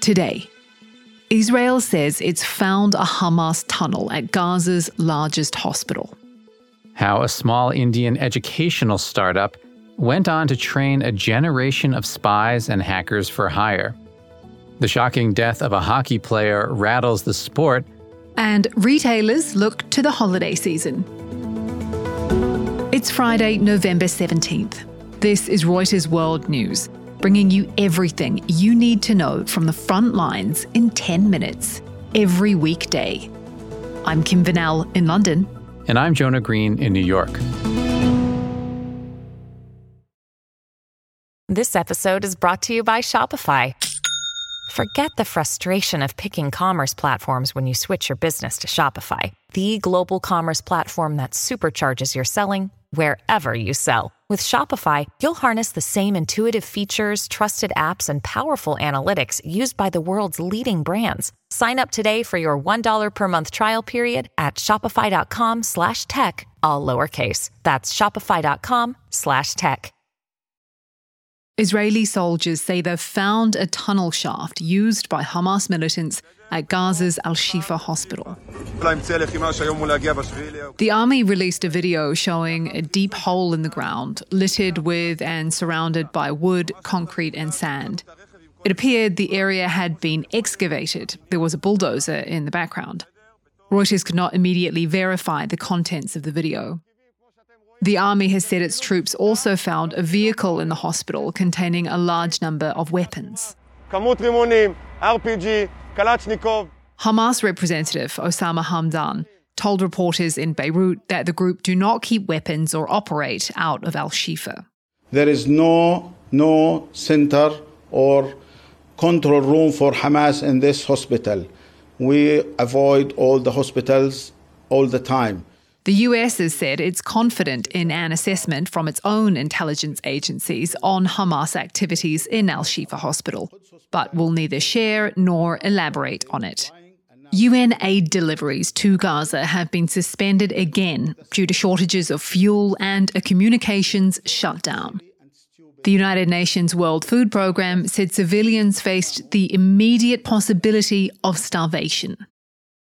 Today, Israel says it's found a Hamas tunnel at Gaza's largest hospital. How a small Indian educational startup went on to train a generation of spies and hackers for hire. The shocking death of a hockey player rattles the sport. And retailers look to the holiday season. It's Friday, November 17th. This is Reuters World News, bringing you everything you need to know from the front lines in 10 minutes, every weekday. I'm Kim Vanell in London. And I'm Jonah Green in New York. This episode is brought to you by Shopify. Forget the frustration of picking commerce platforms when you switch your business to Shopify, the global commerce platform that supercharges your selling wherever you sell. With Shopify, you'll harness the same intuitive features, trusted apps, and powerful analytics used by the world's leading brands. Sign up today for your $1 per month trial period at shopify.com slash tech, all lowercase. That's shopify.com slash tech. Israeli soldiers say they've found a tunnel shaft used by Hamas militants at Gaza's Al Shifa hospital. The army released a video showing a deep hole in the ground, littered with and surrounded by wood, concrete, and sand. It appeared the area had been excavated. There was a bulldozer in the background. Reuters could not immediately verify the contents of the video. The army has said its troops also found a vehicle in the hospital containing a large number of weapons. Hamas representative Osama Hamdan told reporters in Beirut that the group do not keep weapons or operate out of Al Shifa. There is no no center or control room for Hamas in this hospital. We avoid all the hospitals all the time. The US has said it's confident in an assessment from its own intelligence agencies on Hamas activities in Al Shifa Hospital, but will neither share nor elaborate on it. UN aid deliveries to Gaza have been suspended again due to shortages of fuel and a communications shutdown. The United Nations World Food Programme said civilians faced the immediate possibility of starvation.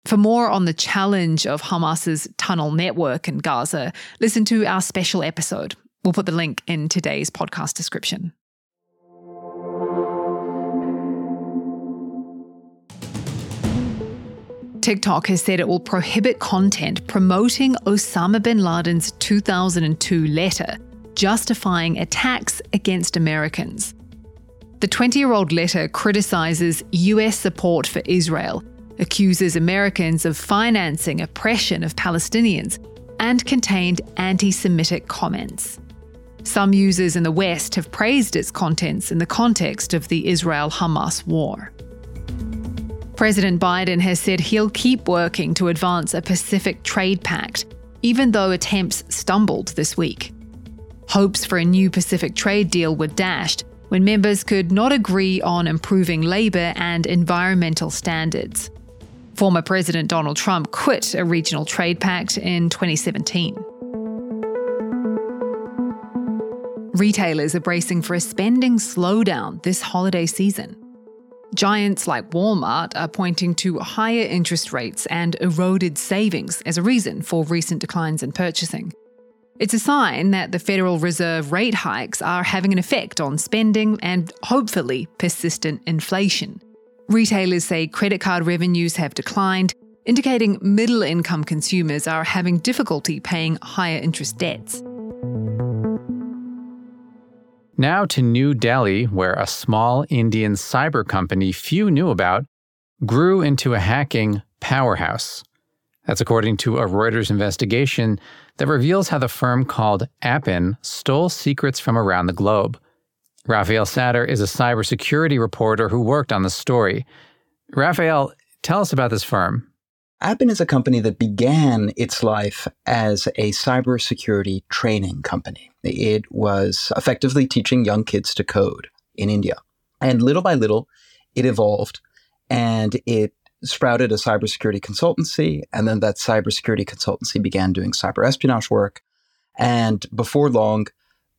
For more on the challenge of Hamas's tunnel network in Gaza, listen to our special episode. We'll put the link in today's podcast description. TikTok has said it will prohibit content promoting Osama bin Laden's 2002 letter justifying attacks against Americans. The 20 year old letter criticizes US support for Israel accuses Americans of financing oppression of Palestinians, and contained anti Semitic comments. Some users in the West have praised its contents in the context of the Israel Hamas war. President Biden has said he'll keep working to advance a Pacific Trade Pact, even though attempts stumbled this week. Hopes for a new Pacific trade deal were dashed when members could not agree on improving labour and environmental standards. Former President Donald Trump quit a regional trade pact in 2017. Retailers are bracing for a spending slowdown this holiday season. Giants like Walmart are pointing to higher interest rates and eroded savings as a reason for recent declines in purchasing. It's a sign that the Federal Reserve rate hikes are having an effect on spending and hopefully persistent inflation. Retailers say credit card revenues have declined, indicating middle income consumers are having difficulty paying higher interest debts. Now to New Delhi, where a small Indian cyber company few knew about grew into a hacking powerhouse. That's according to a Reuters investigation that reveals how the firm called Appin stole secrets from around the globe. Raphael Satter is a cybersecurity reporter who worked on the story. Raphael, tell us about this firm. Appin is a company that began its life as a cybersecurity training company. It was effectively teaching young kids to code in India. And little by little, it evolved and it sprouted a cybersecurity consultancy. And then that cybersecurity consultancy began doing cyber espionage work. And before long,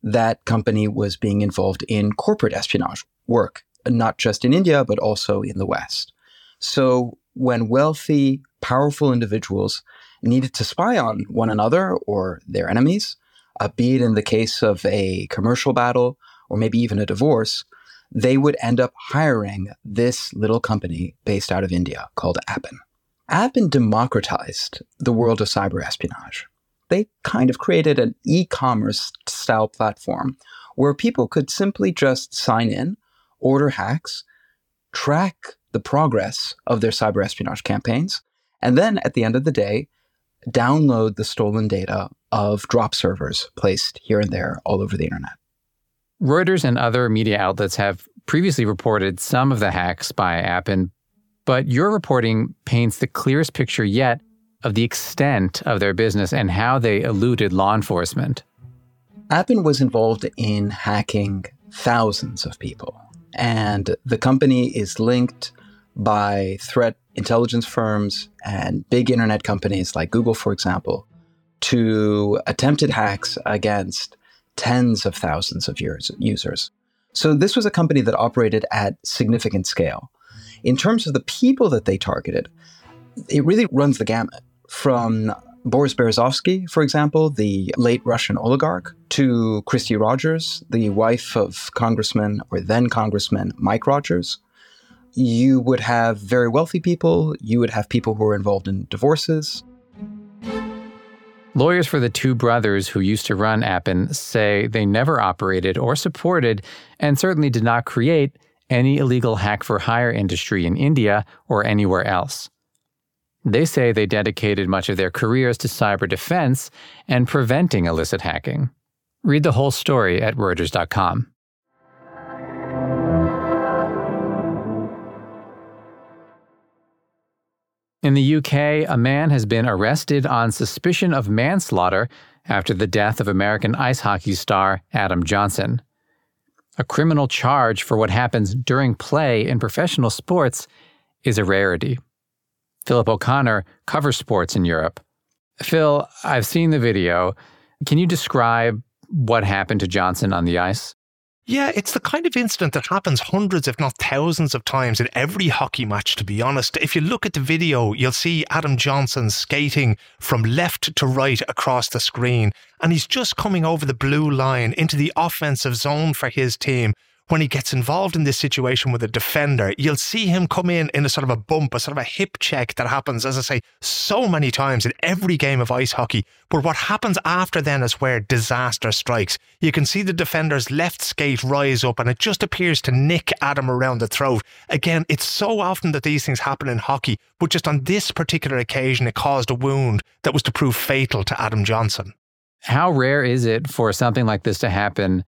that company was being involved in corporate espionage work not just in India, but also in the West. So when wealthy, powerful individuals needed to spy on one another or their enemies, uh, be it in the case of a commercial battle or maybe even a divorce, they would end up hiring this little company based out of India called Appin. Appin democratized the world of cyber espionage. They kind of created an e commerce style platform where people could simply just sign in, order hacks, track the progress of their cyber espionage campaigns, and then at the end of the day, download the stolen data of drop servers placed here and there all over the internet. Reuters and other media outlets have previously reported some of the hacks by Appin, but your reporting paints the clearest picture yet of the extent of their business and how they eluded law enforcement. Appin was involved in hacking thousands of people, and the company is linked by threat intelligence firms and big internet companies like Google, for example, to attempted hacks against tens of thousands of users. So this was a company that operated at significant scale. In terms of the people that they targeted, it really runs the gamut from Boris Berezovsky, for example, the late Russian oligarch, to Kristi Rogers, the wife of Congressman or then Congressman Mike Rogers. You would have very wealthy people, you would have people who are involved in divorces. Lawyers for the two brothers who used to run Appin say they never operated or supported, and certainly did not create, any illegal hack for hire industry in India or anywhere else. They say they dedicated much of their careers to cyber defense and preventing illicit hacking. Read the whole story at Reuters.com. In the UK, a man has been arrested on suspicion of manslaughter after the death of American ice hockey star Adam Johnson. A criminal charge for what happens during play in professional sports is a rarity. Philip O'Connor covers sports in Europe. Phil, I've seen the video. Can you describe what happened to Johnson on the ice? Yeah, it's the kind of incident that happens hundreds, if not thousands, of times in every hockey match, to be honest. If you look at the video, you'll see Adam Johnson skating from left to right across the screen, and he's just coming over the blue line into the offensive zone for his team when he gets involved in this situation with a defender, you'll see him come in in a sort of a bump, a sort of a hip check that happens, as I say, so many times in every game of ice hockey. But what happens after then is where disaster strikes. You can see the defender's left skate rise up and it just appears to nick Adam around the throat. Again, it's so often that these things happen in hockey, but just on this particular occasion, it caused a wound that was to prove fatal to Adam Johnson. How rare is it for something like this to happen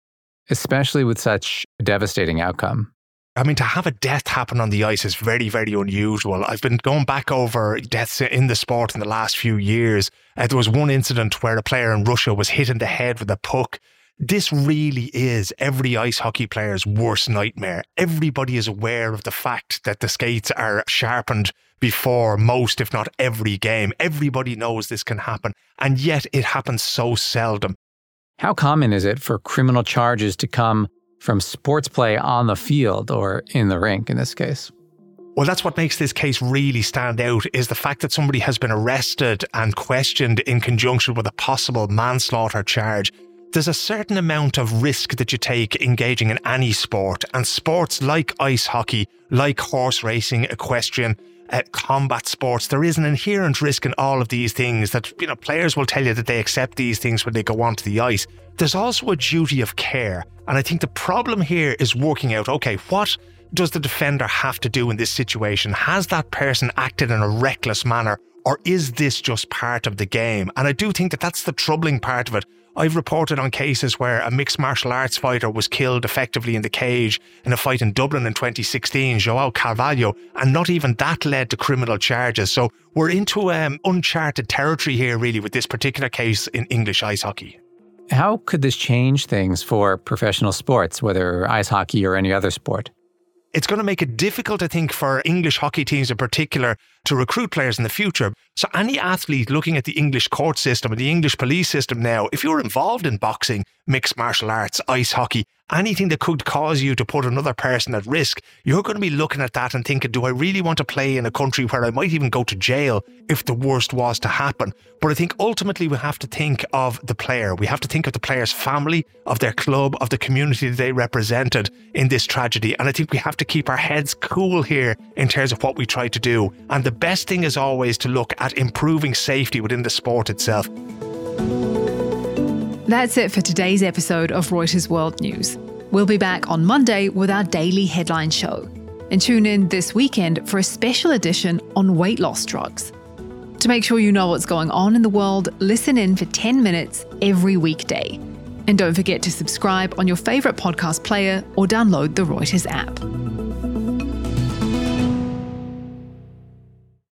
especially with such a devastating outcome. I mean, to have a death happen on the ice is very, very unusual. I've been going back over deaths in the sport in the last few years. Uh, there was one incident where a player in Russia was hit in the head with a puck. This really is every ice hockey player's worst nightmare. Everybody is aware of the fact that the skates are sharpened before most, if not every game. Everybody knows this can happen. And yet it happens so seldom. How common is it for criminal charges to come from sports play on the field or in the rink in this case? Well, that's what makes this case really stand out is the fact that somebody has been arrested and questioned in conjunction with a possible manslaughter charge. There's a certain amount of risk that you take engaging in any sport, and sports like ice hockey, like horse racing, equestrian, uh, combat sports, there is an inherent risk in all of these things that, you know, players will tell you that they accept these things when they go onto the ice. There's also a duty of care. And I think the problem here is working out okay, what does the defender have to do in this situation? Has that person acted in a reckless manner? Or is this just part of the game? And I do think that that's the troubling part of it. I've reported on cases where a mixed martial arts fighter was killed effectively in the cage in a fight in Dublin in 2016, Joao Carvalho, and not even that led to criminal charges. So we're into um, uncharted territory here, really, with this particular case in English ice hockey. How could this change things for professional sports, whether ice hockey or any other sport? it's going to make it difficult, I think, for English hockey teams in particular to recruit players in the future. So, any athlete looking at the English court system and the English police system now, if you're involved in boxing, mixed martial arts, ice hockey, anything that could cause you to put another person at risk, you're going to be looking at that and thinking, do I really want to play in a country where I might even go to jail if the worst was to happen? But I think ultimately we have to think of the player. We have to think of the player's family, of their club, of the community that they represented in this tragedy. And I think we have to keep our heads cool here in terms of what we try to do. And the best thing is always to look at improving safety within the sport itself. That's it for today's episode of Reuters World News. We'll be back on Monday with our daily headline show. And tune in this weekend for a special edition on weight loss drugs. To make sure you know what's going on in the world, listen in for 10 minutes every weekday. And don't forget to subscribe on your favourite podcast player or download the Reuters app.